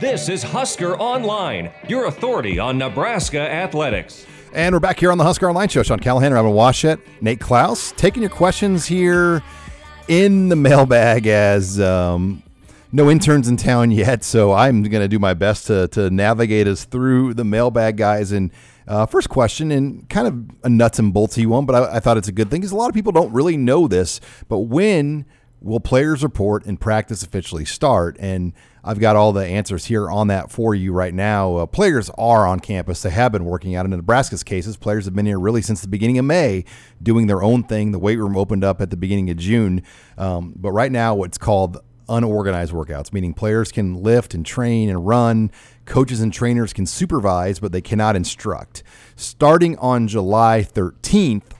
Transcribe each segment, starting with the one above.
This is Husker Online, your authority on Nebraska athletics. And we're back here on the Husker Online Show. Sean Callahan, Robin Washut, Nate Clouse, taking your questions here in the mailbag as um, no interns in town yet. So I'm going to do my best to, to navigate us through the mailbag, guys. And uh, first question, and kind of a nuts and boltsy one, but I, I thought it's a good thing because a lot of people don't really know this. But when will players report and practice officially start? And I've got all the answers here on that for you right now. Uh, players are on campus. They have been working out. In Nebraska's cases, players have been here really since the beginning of May doing their own thing. The weight room opened up at the beginning of June. Um, but right now, what's called unorganized workouts, meaning players can lift and train and run. Coaches and trainers can supervise, but they cannot instruct. Starting on July 13th,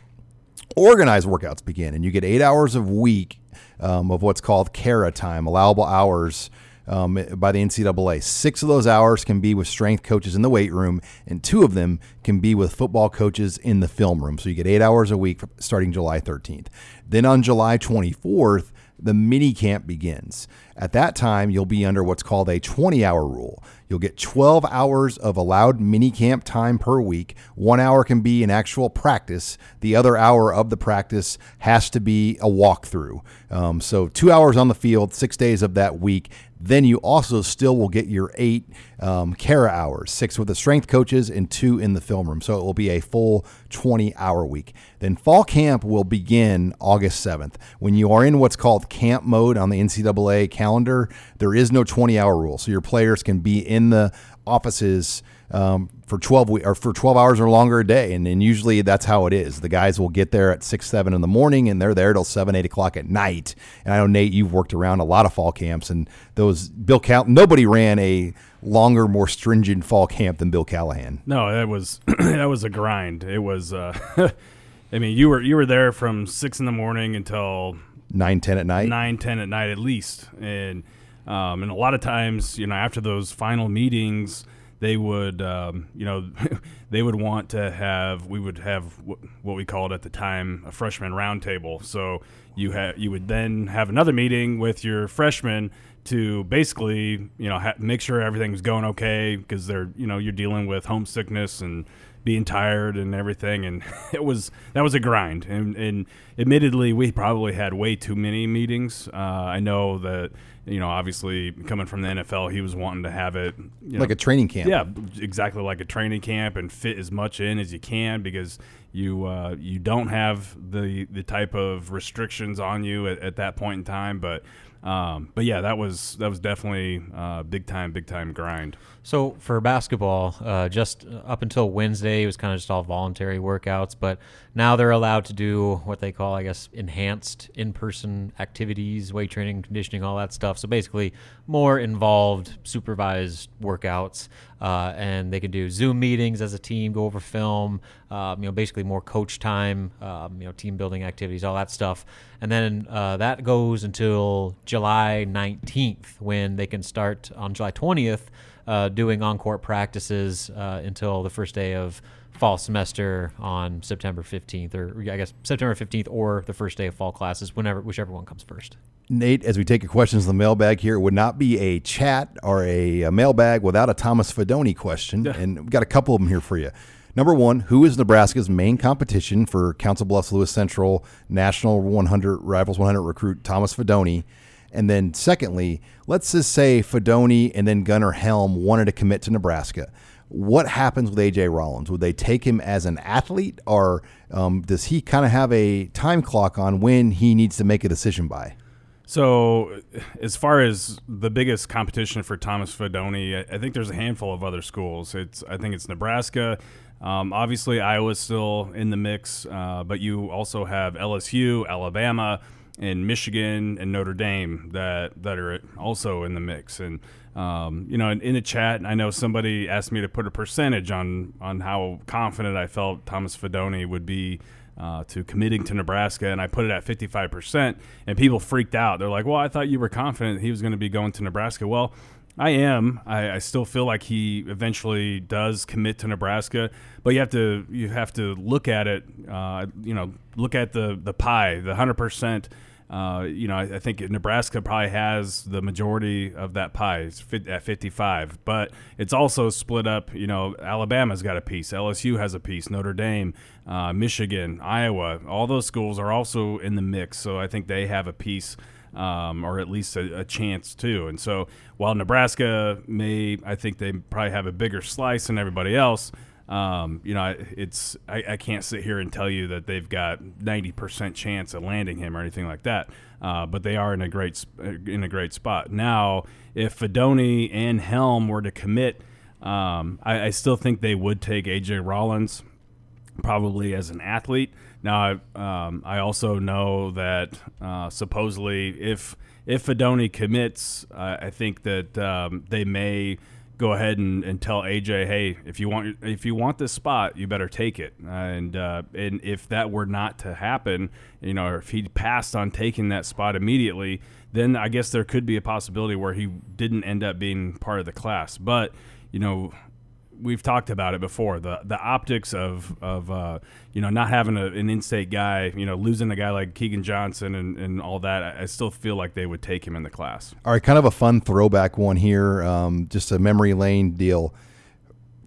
organized workouts begin, and you get eight hours a week um, of what's called CARA time, allowable hours um, by the NCAA. Six of those hours can be with strength coaches in the weight room, and two of them can be with football coaches in the film room. So you get eight hours a week starting July 13th. Then on July 24th, the mini camp begins. At that time, you'll be under what's called a 20 hour rule. You'll get 12 hours of allowed mini camp time per week. One hour can be an actual practice, the other hour of the practice has to be a walkthrough. Um, so, two hours on the field, six days of that week. Then you also still will get your eight um, CARA hours, six with the strength coaches and two in the film room. So it will be a full 20 hour week. Then fall camp will begin August 7th. When you are in what's called camp mode on the NCAA calendar, there is no 20 hour rule. So your players can be in the offices um, for 12 we- or for 12 hours or longer a day. And, and usually that's how it is. The guys will get there at six, seven in the morning and they're there till seven, eight o'clock at night. And I know Nate, you've worked around a lot of fall camps and those Bill Cal, nobody ran a longer, more stringent fall camp than Bill Callahan. No, that was that was a grind. It was. Uh, I mean, you were you were there from six in the morning until Nine, 10 at night. nine, ten at night at least, and um, and a lot of times, you know, after those final meetings, they would, um, you know, they would want to have we would have wh- what we called at the time a freshman roundtable. So you had you would then have another meeting with your freshmen to basically, you know, ha- make sure everything's going okay because they're, you know, you're dealing with homesickness and being tired and everything and it was that was a grind and, and admittedly we probably had way too many meetings uh, i know that you know obviously coming from the nfl he was wanting to have it you like know, a training camp. yeah exactly like a training camp and fit as much in as you can because you uh, you don't have the the type of restrictions on you at, at that point in time but um, but yeah that was that was definitely uh, big time big time grind So for basketball, uh, just up until Wednesday, it was kind of just all voluntary workouts. But now they're allowed to do what they call, I guess, enhanced in-person activities, weight training, conditioning, all that stuff. So basically, more involved, supervised workouts, uh, and they can do Zoom meetings as a team, go over film. Um, you know, basically more coach time. Um, you know, team building activities, all that stuff. And then uh, that goes until July 19th, when they can start on July 20th uh, doing on-court practices uh, until the first day of fall semester on September 15th, or I guess September 15th, or the first day of fall classes, whenever whichever one comes first. Nate, as we take your questions in the mailbag here, it would not be a chat or a, a mailbag without a Thomas Fidone question. And we've got a couple of them here for you. Number one, who is Nebraska's main competition for Council Bluffs Lewis Central National 100 Rivals 100 recruit Thomas Fidone? And then, secondly, let's just say Fidone and then Gunnar Helm wanted to commit to Nebraska. What happens with AJ Rollins? Would they take him as an athlete, or um, does he kind of have a time clock on when he needs to make a decision by? So, as far as the biggest competition for Thomas Fidone, I think there's a handful of other schools. It's I think it's Nebraska. Um, obviously, Iowa's still in the mix, uh, but you also have LSU, Alabama, and Michigan and Notre Dame that that are also in the mix. And um, you know, in, in the chat, I know somebody asked me to put a percentage on on how confident I felt Thomas Fidone would be. Uh, to committing to Nebraska, and I put it at 55%, and people freaked out. They're like, "Well, I thought you were confident he was going to be going to Nebraska." Well, I am. I, I, still feel like he eventually does commit to Nebraska, but you have to you have to look at it. Uh, you know, look at the the pie, the hundred percent. Uh, you know, I, I, think Nebraska probably has the majority of that pie at 55, but it's also split up. You know, Alabama's got a piece, LSU has a piece, Notre Dame, uh, Michigan, Iowa, all those schools are also in the mix. So I think they have a piece um, or at least a, a, chance to. And so while Nebraska may, I think they probably have a bigger slice than everybody else. Um, you know, it's I, I, can't sit here and tell you that they've got 90% chance of landing him or anything like that. Uh, but they are in a great in a great spot now. If Fidone and Helm were to commit, um, I, I still think they would take AJ Rollins, probably as an athlete. Now, um, I also know that uh, supposedly, if if Fidone commits, uh, I think that um, they may go ahead and, and, tell AJ, hey, if you want if you want this spot, you better take it. And uh, and if that were not to happen, you know, or if he passed on taking that spot immediately, then I guess there could be a possibility where he didn't end up being part of the class. But you know, we've talked about it before. The the optics of of uh, you know not having a, an in-state guy, you know, losing a guy like Keegan Johnson and, and all that. I, still feel like they would take him in the class. All right, kind of a fun throwback one here, um, just a memory lane deal.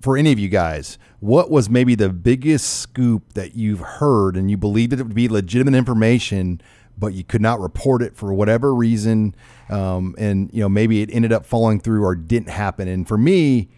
For any of you guys, what was maybe the biggest scoop that you've heard and you believed it would be legitimate information, but you could not report it for whatever reason, um, and you know maybe it ended up falling through or didn't happen? And for me,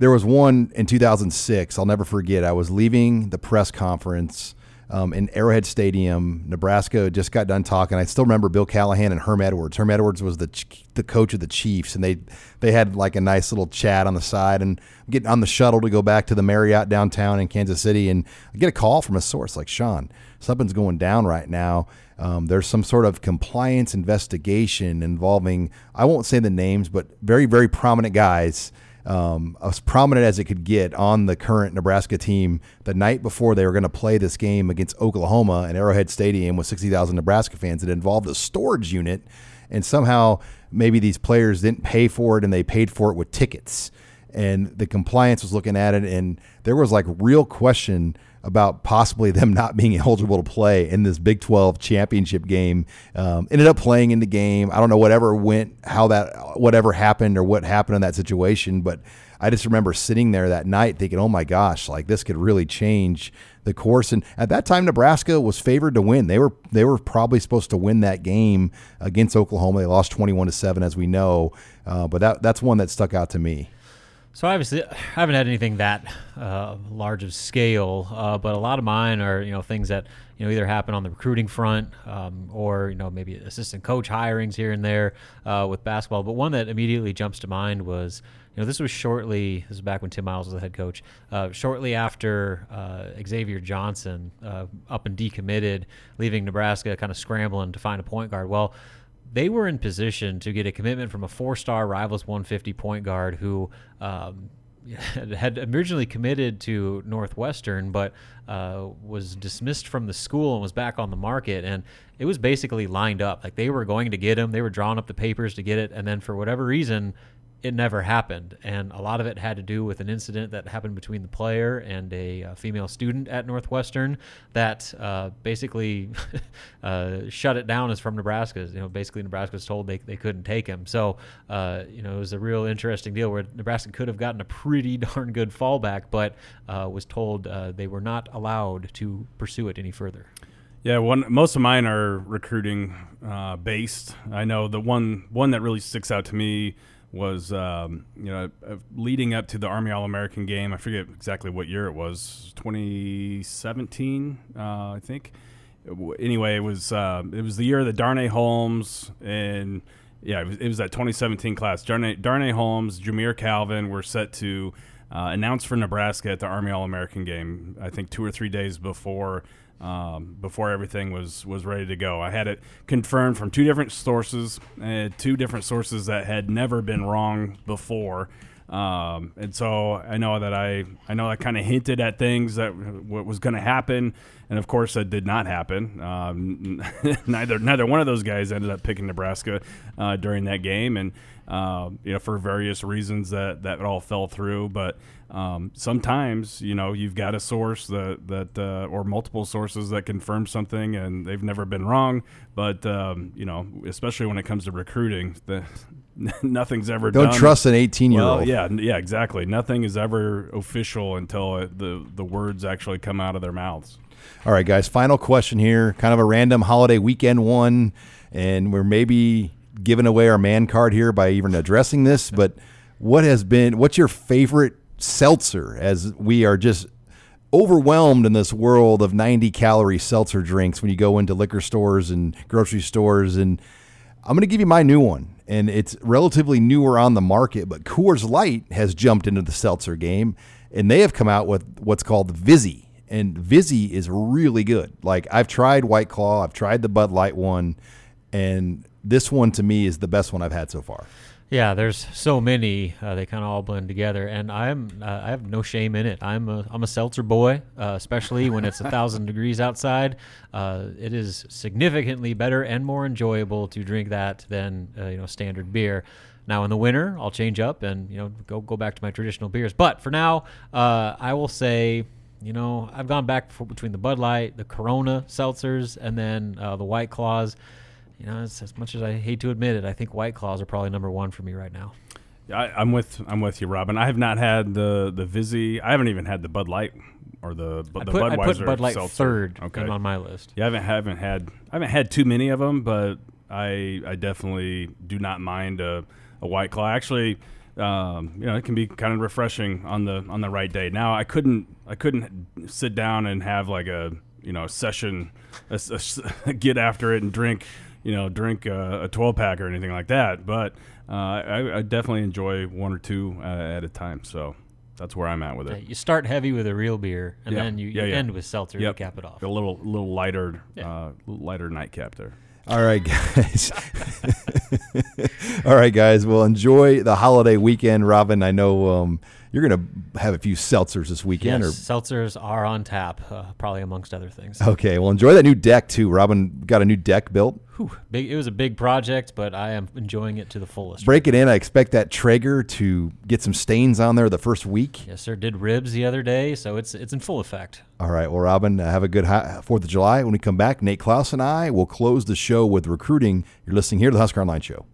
there was one in 2006. I'll never forget. I was leaving the press conference um, in Arrowhead Stadium. Nebraska just got done talking. I still remember Bill Callahan and Herm Edwards. Herm Edwards was the the coach of the Chiefs, and they they had like a nice little chat on the side. And I'm getting on the shuttle to go back to the Marriott downtown in Kansas City, and I get a call from a source like Sean. Something's going down right now. Um, there's some sort of compliance investigation involving I won't say the names, but very very prominent guys um, as prominent as it could get on the current Nebraska team the night before they were going to play this game against Oklahoma in Arrowhead Stadium with 60,000 Nebraska fans. It involved a storage unit, and somehow maybe these players didn't pay for it and they paid for it with tickets. And the compliance was looking at it, and there was like real question about possibly them not being eligible to play in this Big 12 championship game. Um, ended up playing in the game. I don't know whatever went, how that, whatever happened or what happened in that situation, but I just remember sitting there that night thinking, oh my gosh, like this could really change the course. And at that time, Nebraska was favored to win. They were they were probably supposed to win that game against Oklahoma. They lost 21 to seven, as we know. Uh, but that that's one that stuck out to me. So obviously, I haven't had anything that uh, large of scale, uh, but a lot of mine are you know things that you know either happen on the recruiting front um, or you know maybe assistant coach hirings here and there uh, with basketball. But one that immediately jumps to mind was you know this was shortly this is back when Tim Miles was the head coach. Uh, shortly after uh, Xavier Johnson uh, up and decommitted, leaving Nebraska kind of scrambling to find a point guard. Well they were in position to get a commitment from a four-star Rivals 150 point guard who um, had originally committed to Northwestern, but uh, was dismissed from the school and was back on the market. And it was basically lined up. Like they were going to get him, they were drawing up the papers to get it, and then for whatever reason, it never happened. And a lot of it had to do with an incident that happened between the player and a, uh, female student at Northwestern that uh, basically uh, shut it down as from Nebraska. You know, basically Nebraska was told they, they couldn't take him. So, uh, you know, it was a real interesting deal where Nebraska could have gotten a pretty darn good fallback, but uh, was told they were not allowed to pursue it any further. Yeah, one most of mine are recruiting based. I know the one one that really sticks out to me was um, you know uh, leading up to the Army All American game. I forget exactly what year it was, 2017, uh, I think. Anyway, it was uh, it was the year that Darnay Holmes and yeah, it was, it was that 2017 class. Darnay, Darnay Holmes, Jamire Calvin were set to uh, announce for Nebraska at the Army All American game. I think two or three days before um, before everything was was ready to go. I had it confirmed from two different sources, uh, two different sources that had never been wrong before. Um, and so I know that I I know I kind of hinted at things that what was going to happen, and of course that did not happen. Um, neither neither one of those guys ended up picking Nebraska uh, during that game, and uh, you know for various reasons that that all fell through. But um, sometimes you know you've got a source that that uh, or multiple sources that confirm something, and they've never been wrong. But um, you know, especially when it comes to recruiting, the nothing's ever Don't done. trust an 18 year Well, old. yeah, yeah, exactly. Nothing is ever official until it, the the words actually come out of their mouths. All right, guys. Final question here. Kind of a random holiday weekend one, and we're maybe giving away our man card here by even addressing this. But what has been? What's your favorite seltzer? As we are just overwhelmed in this world of 90 calorie seltzer drinks when you go into liquor stores and grocery stores and I'm going to give you my new one, and it's relatively newer on the market. But Coors Light has jumped into the seltzer game, and they have come out with what's called Vizzy, and Vizzy is really good. Like I've tried White Claw, I've tried the Bud Light one, and this one to me is the best one I've had so far. Yeah, there's so many. Uh, they kind of all blend together, and I'm uh, I have no shame in it. I'm a I'm a seltzer boy, uh, especially when it's a thousand degrees outside. Uh, it is significantly better and more enjoyable to drink that than uh, you know standard beer. Now in the winter, I'll change up and you know go go back to my traditional beers. But for now, uh, I will say. You know, I've gone back between the Bud Light, the Corona seltzers, and then uh, the White Claws. You know, it's, as much as I hate to admit it, I think White Claws are probably number one for me right now. I, I'm with I'm with you, Robin. I have not had the the Vizzy. I haven't even had the Bud Light or the I the put, I Budweiser put Bud Light seltzer. third Okay. on my list. Yeah, I haven't haven't had I haven't had too many of them, but I I definitely do not mind a, a white claw. Actually, um, you know, it can be kind of refreshing on the on the right day. Now, I couldn't I couldn't sit down and have like a you know session, a a get after it and drink you know drink a, a 12 pack or anything like that. But uh, I, I definitely enjoy one or two uh, at a time. So that's where I'm at with Yeah, it. you start heavy with a real beer, and Yeah. then you, Yeah, you yeah. end with seltzer Yep. to cap it off. A little little lighter Yeah. uh, lighter nightcap there. All right, guys. All right, guys. Well, enjoy the holiday weekend, Robin. I know um, you're going to have a few seltzers this weekend. Yes, seltzers are on tap, uh, probably amongst other things. Okay, well, enjoy that new deck too. Robin got a new deck built. Whew, big, it was a big project, but I am enjoying it to the fullest. Break it in. I expect that Traeger to get some stains on there the first week. Yes, sir. Did ribs the other day, so it's it's in full effect. All right. Well, Robin, uh, have a good Fourth of July. When we come back, Nate Clouse and I will close the show with recruiting. You're listening here to the Husker Online Show.